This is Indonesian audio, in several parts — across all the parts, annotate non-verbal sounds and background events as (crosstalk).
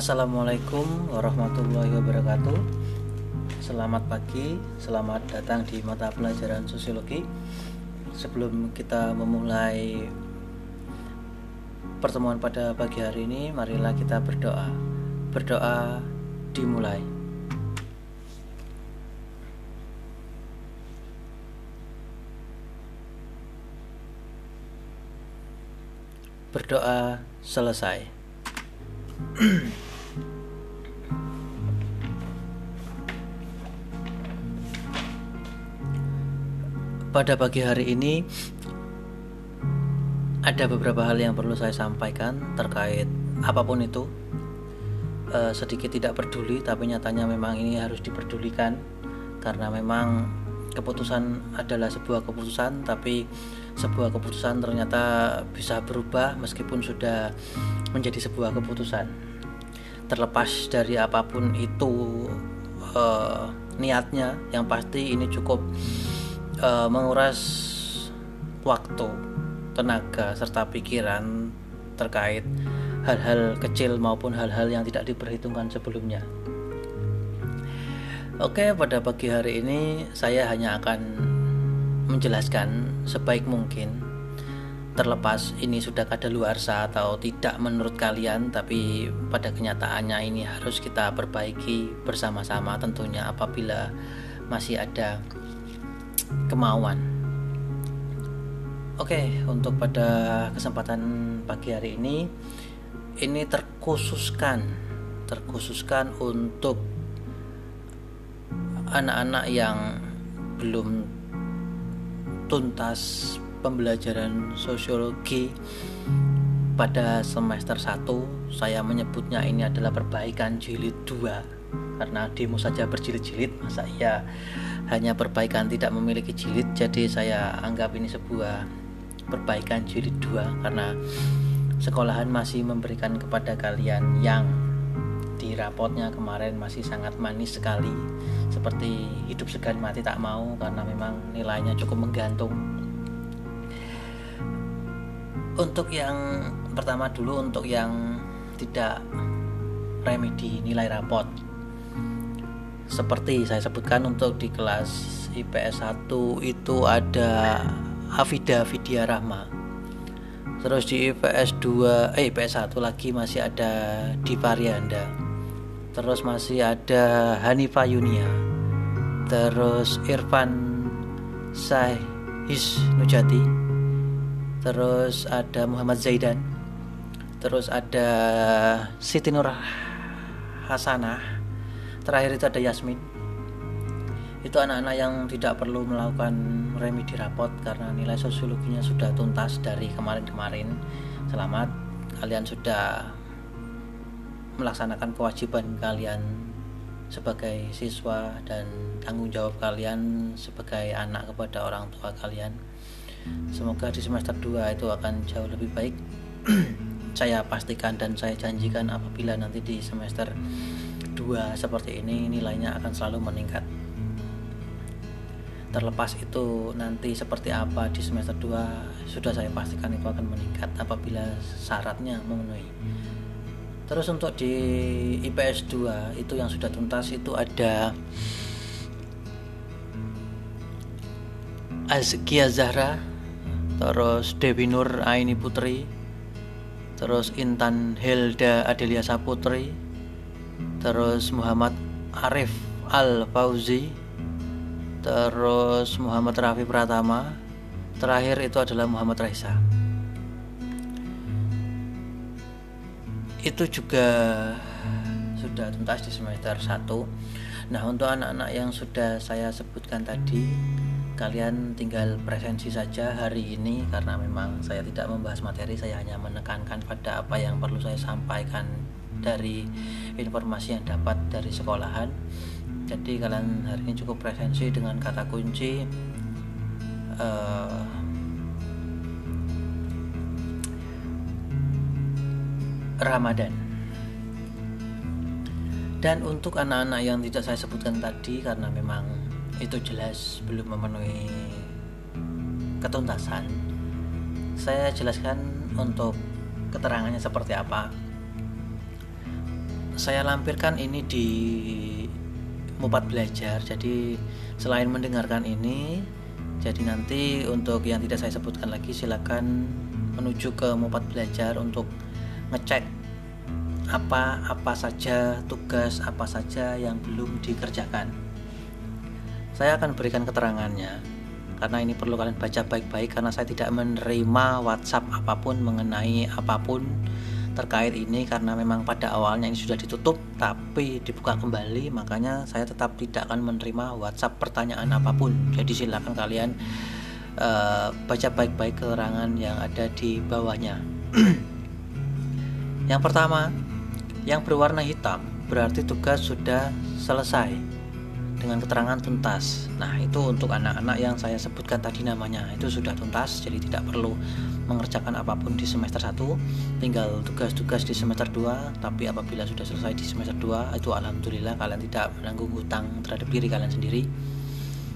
Assalamualaikum warahmatullahi wabarakatuh. Selamat pagi, selamat datang di mata pelajaran sosiologi. Sebelum kita memulai pertemuan pada pagi hari ini Marilah kita berdoa. Berdoa dimulai. Berdoa selesai (clears throat) Pada pagi hari ini ada beberapa hal yang perlu saya sampaikan terkait apa pun itu. E, sedikit tidak peduli, tapi nyatanya memang ini harus diperdulikan karena memang keputusan adalah sebuah keputusan, tapi sebuah keputusan ternyata bisa berubah meskipun sudah menjadi sebuah keputusan terlepas dari apa pun itu uh, niatnya yang pasti ini cukup uh, menguras waktu tenaga serta pikiran terkait hal-hal kecil maupun hal-hal yang tidak diperhitungkan sebelumnya. Oke pada pagi hari ini saya hanya akan menjelaskan sebaik mungkin. Terlepas ini sudah kadaluarsa atau tidak menurut kalian tapi pada kenyataannya ini harus kita perbaiki bersama-sama tentunya apabila masih ada kemauan. Oke untuk pada kesempatan pagi hari ini ini terkhususkan terkhususkan untuk anak-anak yang belum tuntas pembelajaran sosiologi pada semester 1 saya menyebutnya ini adalah perbaikan jilid 2 karena demo saja berjilid-jilid masa iya hanya perbaikan tidak memiliki jilid? Jadi saya anggap ini sebuah perbaikan jilid 2 karena sekolahan masih memberikan kepada kalian yang di rapotnya kemarin masih sangat manis sekali. Seperti hidup segan mati tak mau karena memang nilainya cukup menggantung. Untuk yang pertama dulu untuk yang tidak remedi nilai rapot seperti saya sebutkan untuk di kelas IPS 1 itu ada Afida Vidya Rahma. Terus di IPS 2 eh IPS 1 lagi masih ada Divarianda terus masih ada Hanifa Yunia. Terus Irfan Sahis Nujati. Terus ada Muhammad Zaidan. Terus ada Siti Nur Hasanah terakhir itu ada Yasmin. Itu anak-anak yang tidak perlu melakukan remedi rapot karena nilai sosiologinya sudah tuntas dari kemarin-kemarin. Selamat kalian sudah melaksanakan kewajiban kalian sebagai siswa dan tanggung jawab kalian sebagai anak kepada orang tua kalian. Semoga di semester 2 itu akan jauh lebih baik. (clears throat) Saya pastikan dan saya janjikan apabila nanti di semester 2 seperti ini nilainya akan selalu meningkat. Terlepas itu nanti seperti apa di semester 2 sudah saya pastikan itu akan meningkat apabila syaratnya memenuhi. Terus untuk di IPS 2 itu yang sudah tuntas itu ada Azkia Zahra terus Dewi Nur Aini Putri terus Intan Helda Adelia Saputri terus Muhammad Arif Al Fauzi terus Muhammad Rafi Pratama. Terakhir itu adalah Muhammad Raisa. Itu juga sudah tuntas di semester 1 nah untuk anak-anak yang sudah saya sebutkan tadi kalian tinggal presensi saja hari ini karena memang saya tidak membahas materi saya hanya menekankan pada apa yang perlu saya sampaikan dari informasi yang dapat dari sekolahan. Jadi kalian hari ini cukup presensi dengan kata kunci uh, Ramadan. Dan untuk anak-anak yang tidak saya sebutkan tadi karena memang itu jelas belum memenuhi ketuntasan saya jelaskan untuk keterangannya seperti apa saya lampirkan ini di Mupat Belajar. Jadi selain mendengarkan ini, jadi nanti untuk yang tidak saya sebutkan lagi silakan menuju ke Mupat Belajar untuk ngecek apa apa saja tugas apa saja yang belum dikerjakan. Saya akan berikan keterangannya karena ini perlu kalian baca baik-baik karena saya tidak menerima WhatsApp apa pun mengenai apa pun terkait ini karena memang pada awalnya ini sudah ditutup tapi dibuka kembali makanya saya tetap tidak akan menerima WhatsApp pertanyaan apa pun jadi silakan kalian uh, baca baik-baik keterangan yang ada di bawahnya (clears throat) yang pertama yang berwarna hitam berarti tugas sudah selesai dengan keterangan tuntas. Nah, itu untuk anak-anak yang saya sebutkan tadi namanya. Itu sudah tuntas, jadi tidak perlu mengerjakan apa pun di semester 1. Tinggal tugas-tugas di semester 2, tapi apabila sudah selesai di semester 2, itu alhamdulillah kalian tidak menanggung hutang terhadap diri kalian sendiri.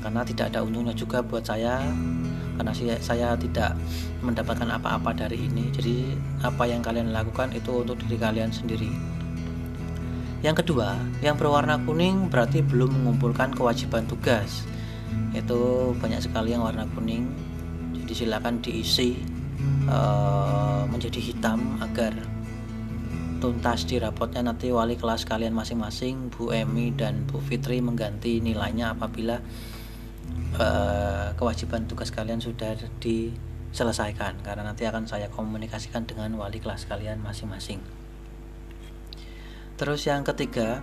Karena tidak ada untungnya juga buat saya karena saya tidak mendapatkan apa-apa dari ini. Jadi, apa yang kalian lakukan itu untuk diri kalian sendiri. Yang kedua, yang berwarna kuning berarti belum mengumpulkan kewajiban tugas. Itu banyak sekali yang warna kuning. Jadi silakan diisi uh, menjadi hitam agar tuntas di rapotnya nanti wali kelas kalian masing-masing Bu Emi dan Bu Fitri mengganti nilainya apabila uh, kewajiban tugas kalian sudah diselesaikan karena nanti akan saya komunikasikan dengan wali kelas kalian masing-masing. Terus yang ketiga,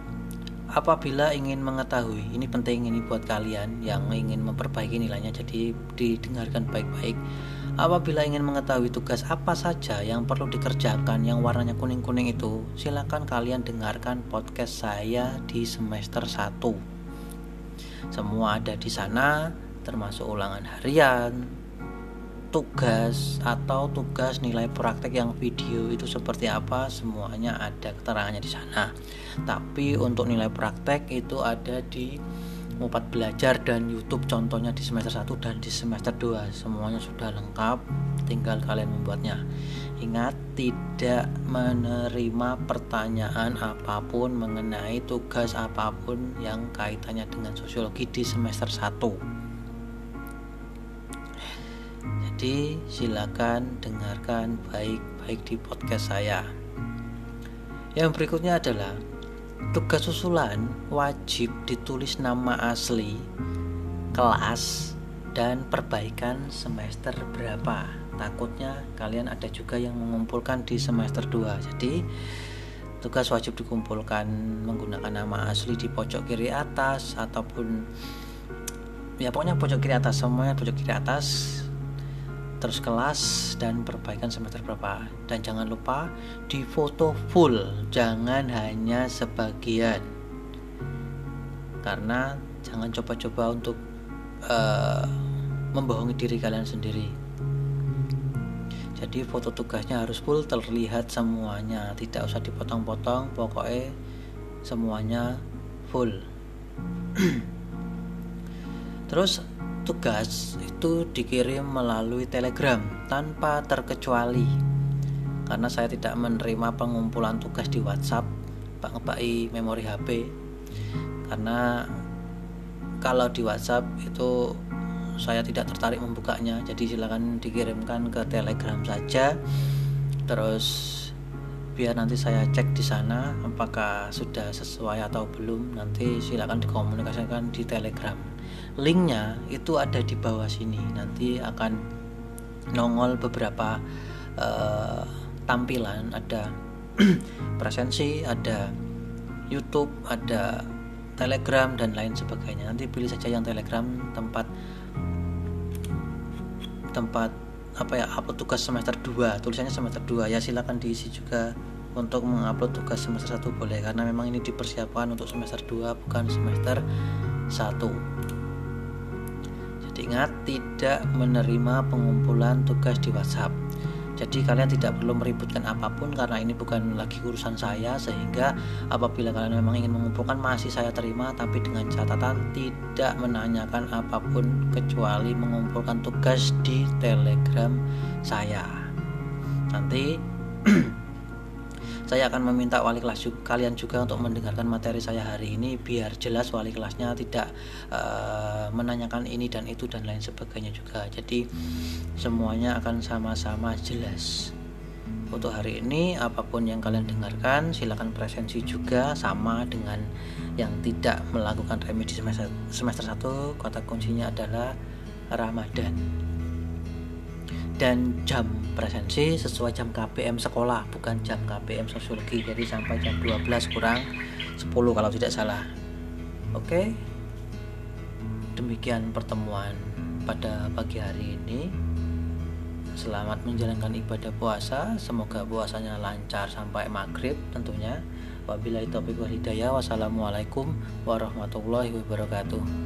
apabila ingin mengetahui, ini penting ini buat kalian yang ingin memperbaiki nilainya jadi didengarkan baik-baik. Apabila ingin mengetahui tugas apa saja yang perlu dikerjakan yang warnanya kuning-kuning itu, silakan kalian dengarkan podcast saya di semester 1. Semua ada di sana, termasuk ulangan harian, tugas atau tugas nilai praktek yang video itu seperti apa semuanya ada keterangannya di sana tapi untuk nilai praktek itu ada di Mupat Belajar dan YouTube contohnya di semester 1 dan di semester 2 semuanya sudah lengkap tinggal kalian membuatnya. Ingat tidak menerima pertanyaan apa pun mengenai tugas apa pun yang kaitannya dengan sosiologi di semester 1 jadi silakan dengarkan baik-baik di podcast saya. Yang berikutnya adalah tugas susulan wajib ditulis nama asli, kelas, dan perbaikan semester berapa. Takutnya kalian ada juga yang mengumpulkan di semester 2. Jadi tugas wajib dikumpulkan menggunakan nama asli di pojok kiri atas ataupun ya pokoknya pojok kiri atas semuanya pojok kiri atas terus kelas dan perbaikan semester berapa. Dan jangan lupa di foto full jangan hanya sebagian. Karena jangan coba-coba untuk uh, membohongi diri kalian sendiri. Jadi foto tugasnya harus full terlihat semuanya. Tidak usah dipotong-potong pokoknya semuanya full. (clears throat) Terus tugas itu dikirim melalui telegram tanpa terkecuali. Karena saya tidak menerima pengumpulan tugas di WhatsApp Pak ngebai memori HP karena kalau di WhatsApp itu saya tidak tertarik membukanya. Jadi silakan dikirimkan ke telegram saja. Terus biar nanti saya cek di sana apakah sudah sesuai atau belum. Nanti silakan dikomunikasikan di telegram. Linknya itu ada di bawah sini. Nanti akan nongol beberapa uh, tampilan. Ada (clears throat) presensi ada YouTube ada Telegram dan lain sebagainya. Nanti pilih saja yang Telegram tempat tempat apa ya upload tugas semester 2 tulisannya semester 2 ya silakan diisi juga untuk mengupload tugas semester 1 boleh karena memang ini dipersiapkan untuk semester 2 bukan semester 1 Ingat tidak menerima pengumpulan tugas di WhatsApp. Jadi kalian tidak perlu meributkan apa pun karena ini bukan lagi urusan saya sehingga apabila kalian memang ingin mengumpulkan masih saya terima tapi dengan catatan tidak menanyakan apa pun kecuali mengumpulkan tugas di Telegram saya. Nanti (clears throat) saya akan meminta wali kelas juga, kalian juga untuk mendengarkan materi saya hari ini biar jelas wali kelasnya tidak uh, menanyakan ini dan itu dan lain sebagainya juga. Jadi semuanya akan sama-sama jelas. Untuk hari ini apa pun yang kalian dengarkan silakan presensi juga sama dengan yang tidak melakukan remedi semester semester 1 kata kuncinya adalah Ramadan dan jam presensi sesuai jam KPM sekolah bukan jam KPM sosiologi. Jadi sampai jam 12 kurang 10 kalau tidak salah. Oke? Demikian pertemuan pada pagi hari ini. Selamat menjalankan ibadah puasa. Semoga puasanya lancar sampai maghrib tentunya. Wabillahi taufiq wal hidayah. Wassalamualaikum warahmatullahi wabarakatuh